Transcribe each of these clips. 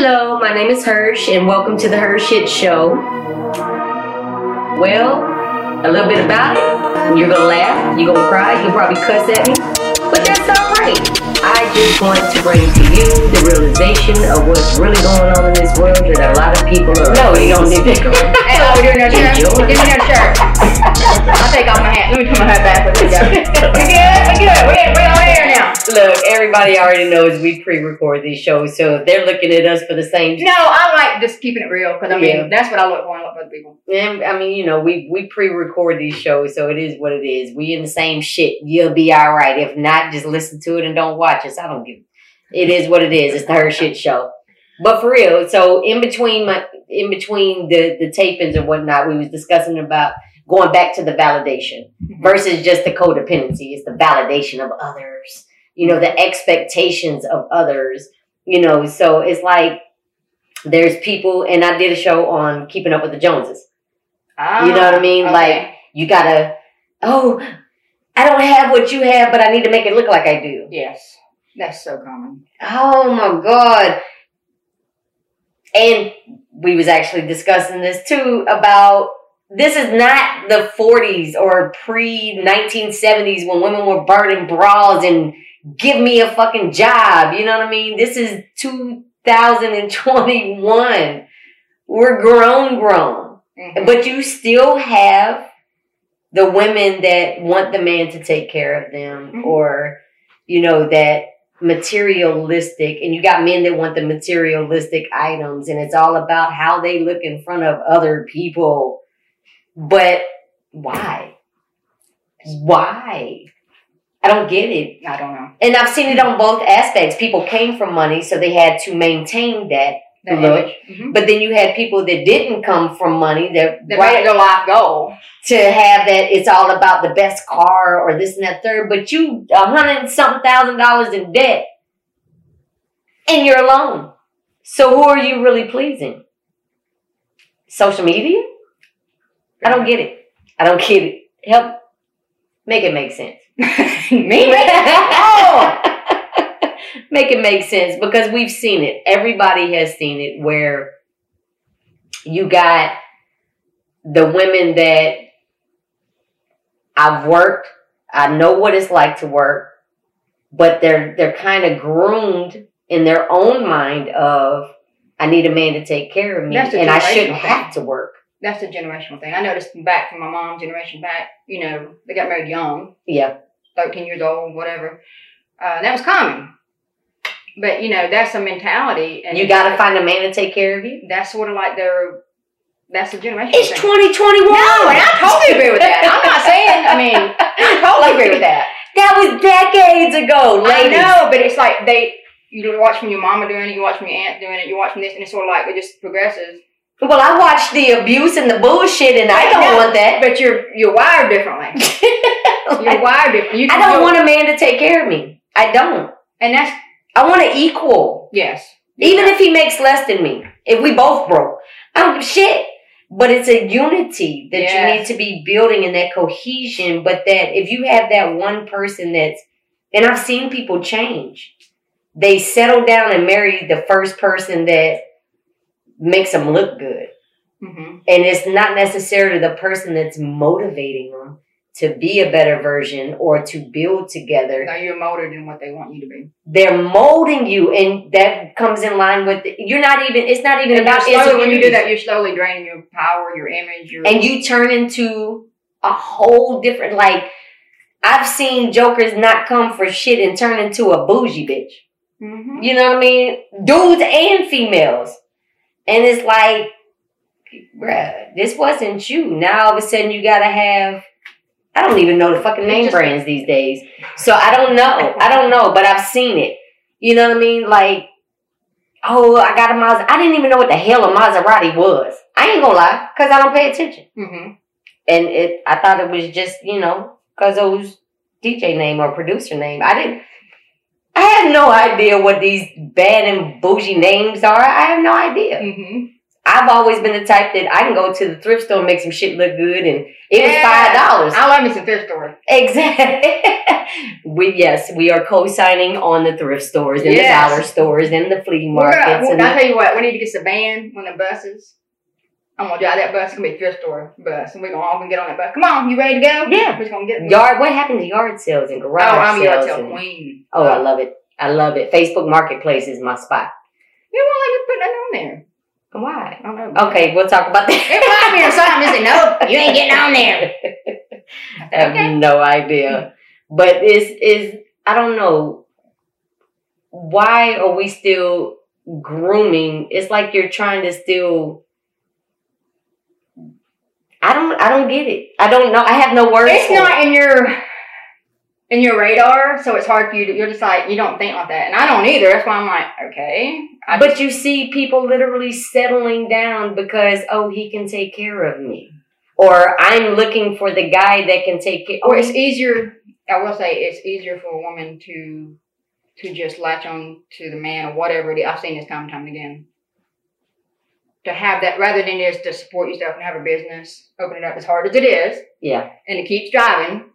Hello, my name is Hersh, and welcome to the HERshyt Show. Well, a little bit about it. You're gonna laugh, you're gonna cry, you'll probably cuss at me, but that's alright. I just want to bring to you the realization of what's really going on in this world that a lot of people are. No, you don't need to. Hey, oh, we're doing our shirt. Enjoy. Give me your shirt. I'll take off my hat. Let me put my hat back. Let's go. we good? We good. We're we're on air now. Look, everybody already knows we pre-record these shows, so they're looking at us for the same. No, I like just keeping it real because I mean Yeah. that's what I look for. I look for other people. And I mean, you know, we we pre-record these shows, so it is what it is. We in the same shit. You'll be all right. If not, just listen to it and don't watch us. I don't give. It is what it is. It's the HERshyt show. But for real, so in between my in between the the tapings and whatnot, we was discussing about going back to the validation versus just the codependency. It's the validation of others. You know, the expectations of others. You know, so it's like there's people, and I did a show on keeping up with the Joneses. You know what I mean? Ah, Like you gotta, oh, I don't have what you have, but I need to make it look like I do. yes, that's so common. Oh my god! And we was actually discussing this too about this is not the 40s or pre 1970s when women were burning bras and give me a fucking job. You know what I mean? This is 2021. We're grown, grown. Mhm. But you still have the women that want the man to take care of them Mhm. or, you know, that materialistic, and you got men that want the materialistic items, and it's all about how they look in front of other people. But why? Why? I don't get it. I don't know. And I've seen it on both aspects. People came from money, so they had to maintain that. That Look. image. Mhm. But then you had people that didn't come from money that, That made it their life goal. to have that it's all about the best car or this and that third, but you a hundred and something thousand dollars in debt and you're alone. So who are you really pleasing? Social media? I don't get it. I don't get it. Help make it make sense. Me? oh, make it make sense because we've seen it. Everybody has seen it where you got the women that I've worked, I know what it's like to work, but they're they're kind of groomed in their own mind of I need a man to take care of me and I shouldn't thing. have to work. that's a generational thing. I noticed back from my mom's generation back. You know, they got married young. Yeah. 13 years old, whatever. Uh, that was common. But, you know, that's a mentality. And You gotta like- find a man to take care of you. That's sort of like their, that's a generation It's thing. twenty twenty one. No, and I totally agree with that. I'm not saying, I mean, I totally agree with that. That was decades ago, I ladies. know, but it's like they, you watch from your mama doing it, you watch from your aunt doing it, you watch from this, and it's sort of like it just progresses. Well, I watched the abuse and the bullshit, and I I don't know. want that. But you're you're wired differently. You're wired different. You I don't want a man to take care of me. I don't. and that's I want an equal, yes. even if he makes less than me. If we both broke, I don't give shit. But it's a unity that you need to be building and that cohesion. But that if you have that one person that's, and I've seen people change. They settle down and marry the first person that makes them look good. hmm And it's not necessarily the person that's motivating them to be a better version or to build together. Now you're molded in what they want you to be. They're molding you, and that comes in line with you're not even. It's not even And about slowly, when you do that, you're slowly draining your power, your image, your and you turn into a whole different. Like I've seen jokers not come for shit and turn into a bougie bitch. Mhm. You know what I mean? Dudes and females. And it's like, bruh, this wasn't you. Now all of a sudden you gotta have I don't even know the fucking name just- brands these days. So I don't know. I don't know, but I've seen it. You know what I mean? Like, oh, I got a Maserati. I didn't even know what the hell a Maserati was. I ain't gonna lie, because I don't pay attention. Mhm. And it I thought it was just, you know, because it was DJ name or producer name. I didn't I had no idea what these bad and bougie names are. I have no idea. Mhm. I've always been the type that I can go to the thrift store and make some shit look good, and it was five dollars. I love me some thrift stores. Exactly. we yes, we are co-signing on the thrift stores and Yes. the dollar stores and the flea markets. and I tell you what, we need to get the van, one of the buses. I'm gonna drive that bus. It's gonna be a thrift store bus, and we're gonna all gonna get on that bus. Come on, you ready to go? Yeah. We're gonna get. yard. What happened to yard sales and garage? Oh, I'm a yard sale queen. oh, I love it. I love it. Facebook Marketplace is my spot. You won't let me put that on there. Why? I don't know. Okay, we'll talk about that. It might be or something. Just say no. You ain't getting on there. I have Okay. no idea. But is is I don't know why are we still grooming? It's like you're trying to still I don't I don't get it. I don't know. I have no words. It's for not in your in your radar, so it's hard for you to. You're just like you don't think like that, and I don't either. That's why I'm like, okay. I. But you see people literally settling down because oh he can take care of me. Or I'm looking for the guy that can take care or oh, it's easier. I will say it's easier for a woman to to just latch on to the man or whatever it is. I've seen this time and time again. To have that rather than just to support yourself and have a business, open it up as hard as it is, Yeah. and it keeps driving.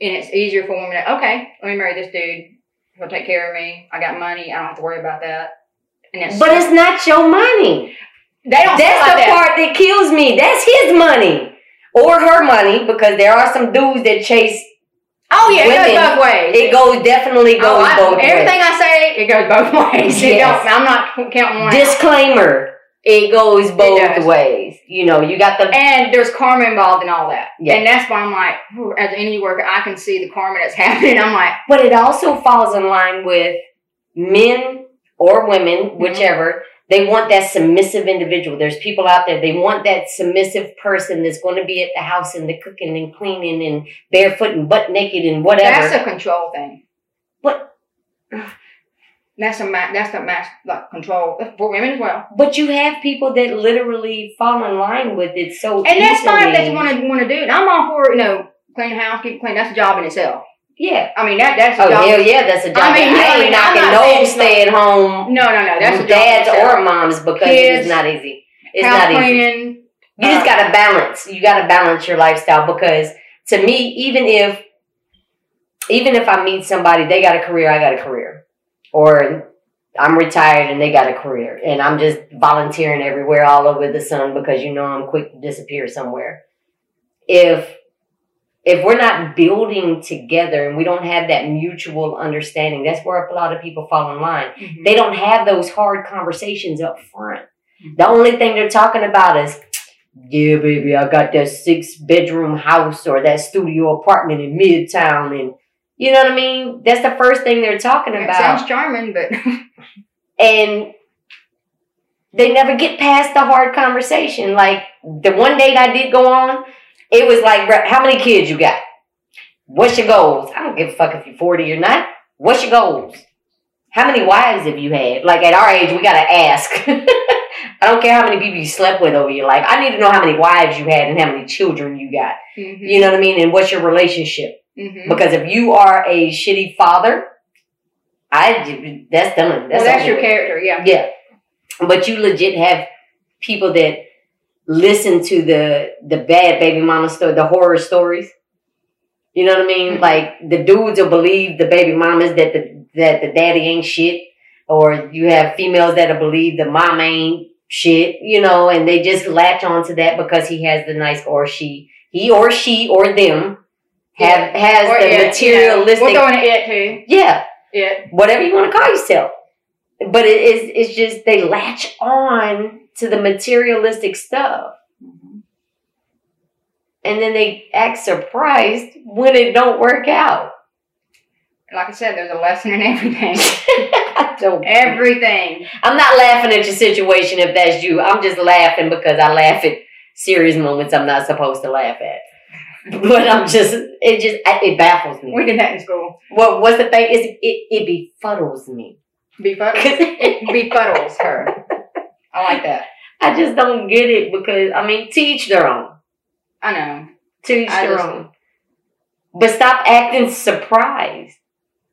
And it's easier for women to okay, let me marry this dude. He'll take care of me. I got money. I don't have to worry about that. And it's But it's not your money. they don't. That's say the that. part that kills me. That's his money or her money because there are some dudes that chase. Oh yeah, it goes both ways. It goes definitely oh, goes Oh, I- both everything ways. Everything I say, it goes both ways. It Yes. I'm not counting one. Disclaimer: It goes both does. ways. You know, you got the and there's karma involved in all that. Yeah. And that's why I'm like, as any worker, I can see the karma that's happening. I'm like, but it also falls in line with men or women, Mm-hmm. whichever. They want that submissive individual. There's people out there. They want that submissive person that's going to be at the house and the cooking and cleaning and barefoot and butt naked and whatever. that's a control thing. What? That's a ma- that's a max like control for women as well. But you have people that literally fall in line with it so And that's fine if easily. they want to want to do it. I'm all for you know clean the house, keep clean. That's a job in itself. Yeah. I mean that that's a Oh job. hell yeah, that's a job. I, mean, ain't I mean, knocking not no stay at home No, no, no. That's a job. dads or moms because Kids, it's not easy. It's not easy. cleaning. You just uh, gotta balance. You gotta balance your lifestyle because to me, even if even if I meet somebody, they got a career, I got a career. Or I'm retired and they got a career. And I'm just volunteering everywhere all over the sun because you know I'm quick to disappear somewhere. If if we're not building together and we don't have that mutual understanding, that's where a lot of people fall in line. mhm. They don't have those hard conversations up front. The only thing they're talking about is, yeah, baby, I got that six bedroom house or that studio apartment in Midtown. And you know what I mean? That's the first thing they're talking It about. sounds charming, but And they never get past the hard conversation. Like the one date I did go on, it was like, how many kids you got? What's your goals? I don't give a fuck if you're 40 or not. What's your goals? How many wives have you had? Like at our age, we gotta ask. I don't care how many people you slept with over your life. I need to know how many wives you had and how many children you got. Mhm. You know what I mean? And what's your relationship? Mhm. Because if you are a shitty father, I that's done. That's well, that's your character, yeah. Yeah. But you legit have people that listen to the the bad baby mama story, the horror stories. You know what I mean? Mhm. Like the dudes will believe the baby mamas that the that the daddy ain't shit, or you have females that'll believe the mom ain't shit. You know, and they just latch onto that because he has the nice or she he or she or them have has Or the it, you know, materialistic. We're going to it too. yeah, It. whatever you want to call yourself. But it is it's just they latch on to the materialistic stuff. And then they act surprised when it don't work out. Like I said, there's a lesson in everything. I don't everything. I'm not laughing at your situation if that's you. I'm just laughing because I laugh at serious moments I'm not supposed to laugh at. But I'm just it just it baffles me. We did that in school. What what's the thing? Is it, it befuddles me. Befuddles. befuddles her. I like that. I just don't get it because I mean, teach their own. I know. Teach I their just- own. But stop acting surprised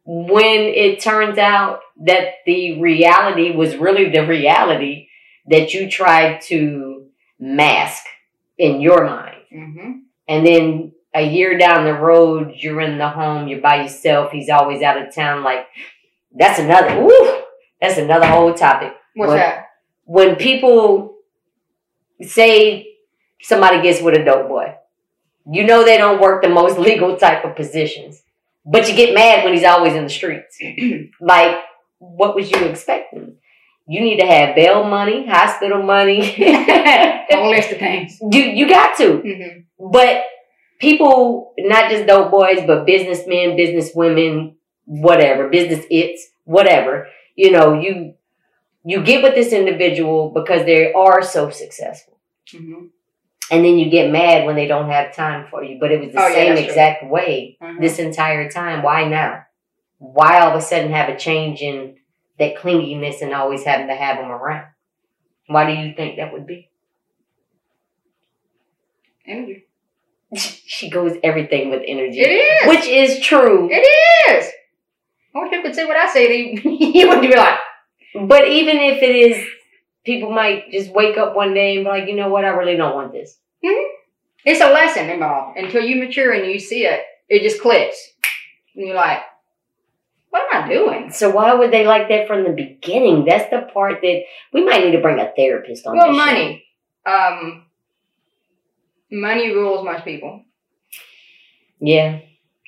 when it turns out that the reality was really the reality that you tried to mask in your mind. hmm And then a year down the road, you're in the home, you're by yourself, he's always out of town. Like, that's another, woo, that's another whole topic. What's What? that? When people say somebody gets with a dope boy, you know they don't work the most legal type of positions. But you get mad when he's always in the streets. like, what was you expecting? You need to have bail money, hospital money. List of things. you you got to. hmm But people, not just dope boys, but businessmen, businesswomen, whatever, business its, whatever, you know, you you get with this individual because they are so successful. hmm And then you get mad when they don't have time for you. But it was the Oh, yeah, same true. exact way Mhm. this entire time. Why now? Why all of a sudden have a change in that clinginess and always having to have them around? Why do you think that would be? Energy. she goes everything with energy. It is. Which is true. It is. I wish people could see what I say. They, you would be like, But even if it is, people might just wake up one day and be like, you know what, I really don't want this. it's a lesson involved. Until you mature and you see it, it just clicks. And you're like, what am I doing? So why would they like that from the beginning? That's the part that we might need to bring a therapist on. Well, this show. money. Um, money rules most people. Yeah,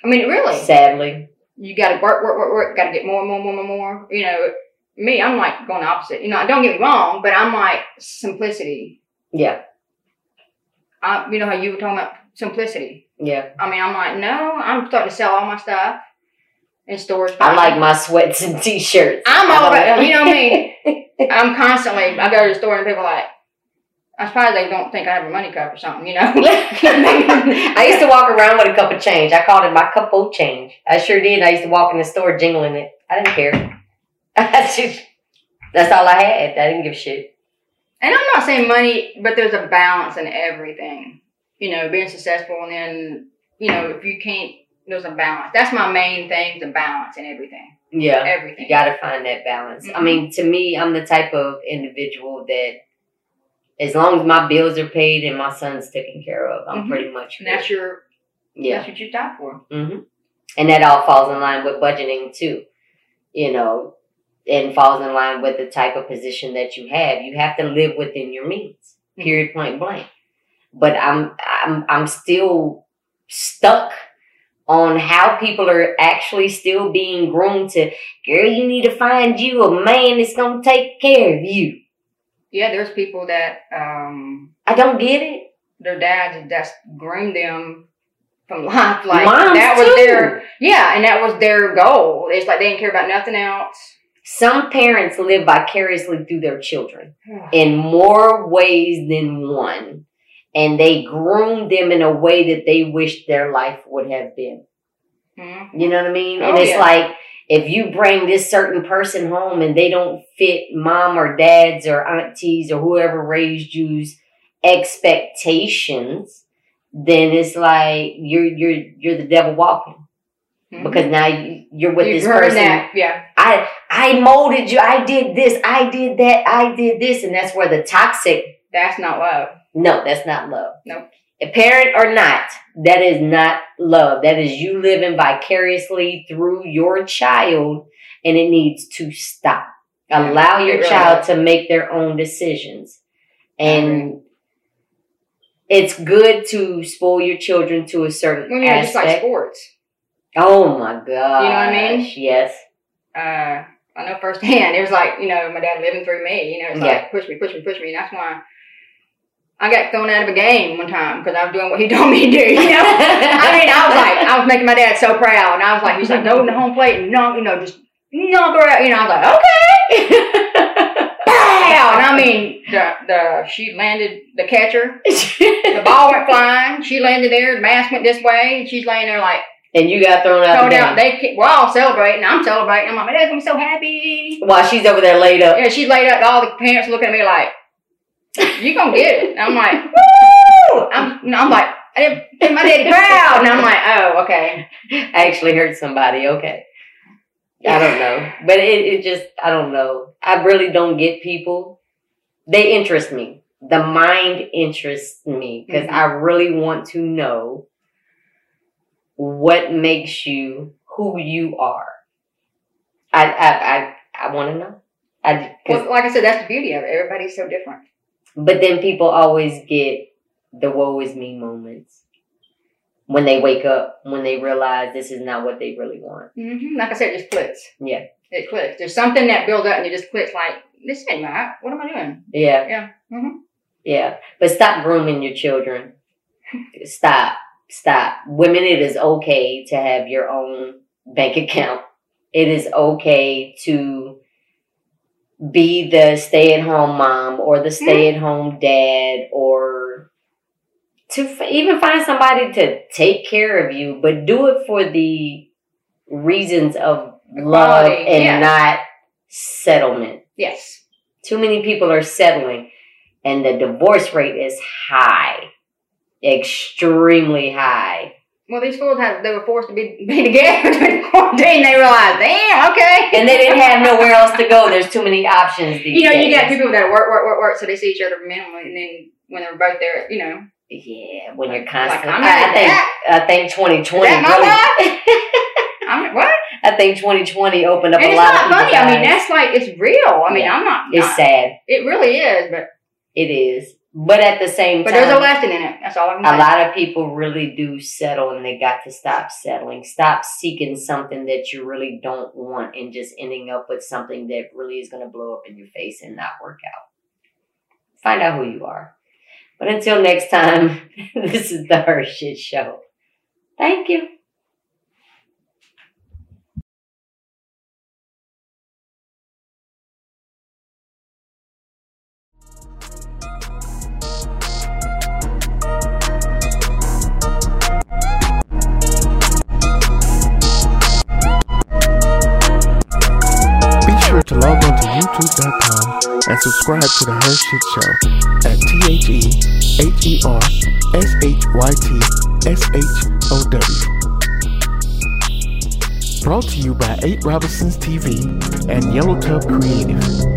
I mean, really. sadly. You got to work, work, work, work. Got to get more, more, more, more, more. You know, me, I'm like going the opposite. You know, don't get me wrong, but I'm like simplicity. Yeah, I, you know how you were talking about simplicity. yeah. I mean, I'm like, no, I'm starting to sell all my stuff in stores. I like my sweats and t-shirts. I'm all about, you know what I mean? I'm constantly, I go to the store and people are like, I'm surprised they don't think I have a money cup or something, you know? I used to walk around with a cup of change. I called it my cup of change. I sure did. I used to walk in the store jingling it. I didn't care. That's all I had. I didn't give a shit. And I'm not saying money, but there's a balance in everything. You know, being successful and then, you know, if you can't, there's a balance. That's my main thing, the balance in everything. Yeah. Everything. You gotta find that balance. I Mhm. mean, to me, I'm the type of individual that as long as my bills are paid and my son's taken care of, I'm Mhm. pretty much And that's your, yeah. that's what you die for. Mm-hmm. And that all falls in line with budgeting too, you know, and falls in line with the type of position that you have. You have to live within your means. Period. Point blank. But I'm I'm I'm still stuck on how people are actually still being groomed to, girl, you need to find you a man that's gonna take care of you. Yeah, there's people that, um, I don't get it. their dads just groomed them from life. Like Moms that was too. their yeah, and that was their goal. It's like they didn't care about nothing else. Some parents live vicariously through their children. in more ways than one. And they groom them in a way that they wish their life would have been. Mhm. You know what I mean? Oh, and it's yeah. like if you bring this certain person home and they don't fit mom or dad's or aunties or whoever raised you's expectations, then it's like you're you're you're the devil walking Mhm. because now you, you're with You've this person. that, yeah. I I molded you. I did this. I did that. I did this, and that's where the toxic That's not love. no, that's not love. Nope. A parent or not, that is not love. That is you living vicariously through your child, and it needs to stop. Yeah, Allow your child to make their own decisions. And it's good to spoil your children to a certain Well, you know, just like sports. oh my god. You know what I mean? Yes. Uh, I know firsthand. It was like, you know, my dad living through me. You know, it's Yeah. like push me, push me, push me. And that's why I got thrown out of a game one time because I was doing what he told me to do. You know, I mean, I was like, I was making my dad so proud, and I was like, he's like, no, the home plate and knock, you know, just knock her out. You know, I was like, okay, pow. And I mean, the the she landed the catcher, the ball went flying. She landed there. The mask went this way. And she's laying there like and you got thrown out thrown the out. They we're all celebrating. I'm celebrating. I'm like, my dad's gonna be so happy. While she's over there laid up. Yeah, she's laid up. All the parents looking at me like, "You gonna get it?" And I'm like, "Woo!" I'm, I'm like, I didn't my daddy proud. And I'm like, "Oh, okay." I actually hurt somebody. Okay. I don't know. But it, it just, I don't know. I really don't get people they interest me. The mind interests me because Mhm. I really want to know what makes you who you are. I I I, I want to know. I Well, like I said, that's the beauty of it. Everybody's so different. But then people always get the woe is me moments when they wake up when they realize this is not what they really want. hmm Like I said, it just clicks. Yeah. It clicks. There's something that builds up and it just clicks like, this ain't right. What am I doing? Yeah. Yeah. hmm Yeah, but stop grooming your children. Stop. Stop. Women, it is okay to have your own bank account. It is okay to be the stay at home mom or the hmm? stay at home dad or to f- even find somebody to take care of you, but do it for the reasons of love Equality, and yeah. not settlement Yes. too many people are settling and the divorce rate is high extremely high Well, these fools had they were forced to be, be together during quarantine. They realized, damn, okay. and they didn't have nowhere else to go there's too many options these You know, you got people that work, work, work, work, so they see each other minimally, and then when they're both there, you know, yeah when you're Like, constantly I'm I, I think that. i think 2020 Is that really I'm what? i think 2020 opened up And a it's lot not funny. I mean, that's like it's real. I mean, Yeah. I'm not. it's not- sad It really is, but it is but at the same but time there's a lesson in it. That's all I'm. say. a lot of people really do settle and they got to stop settling. Stop seeking something that you really don't want and just ending up with something that really is going to blow up in your face and not work out. Find out who you are. But until next time, this is the HERshyt Show. Thank you. youtube.com and subscribe to the HERshyt Show at T H E H E R S H Y T S H O W. Brought to you by 8 Robinsons TV and Yellow Tub Creative.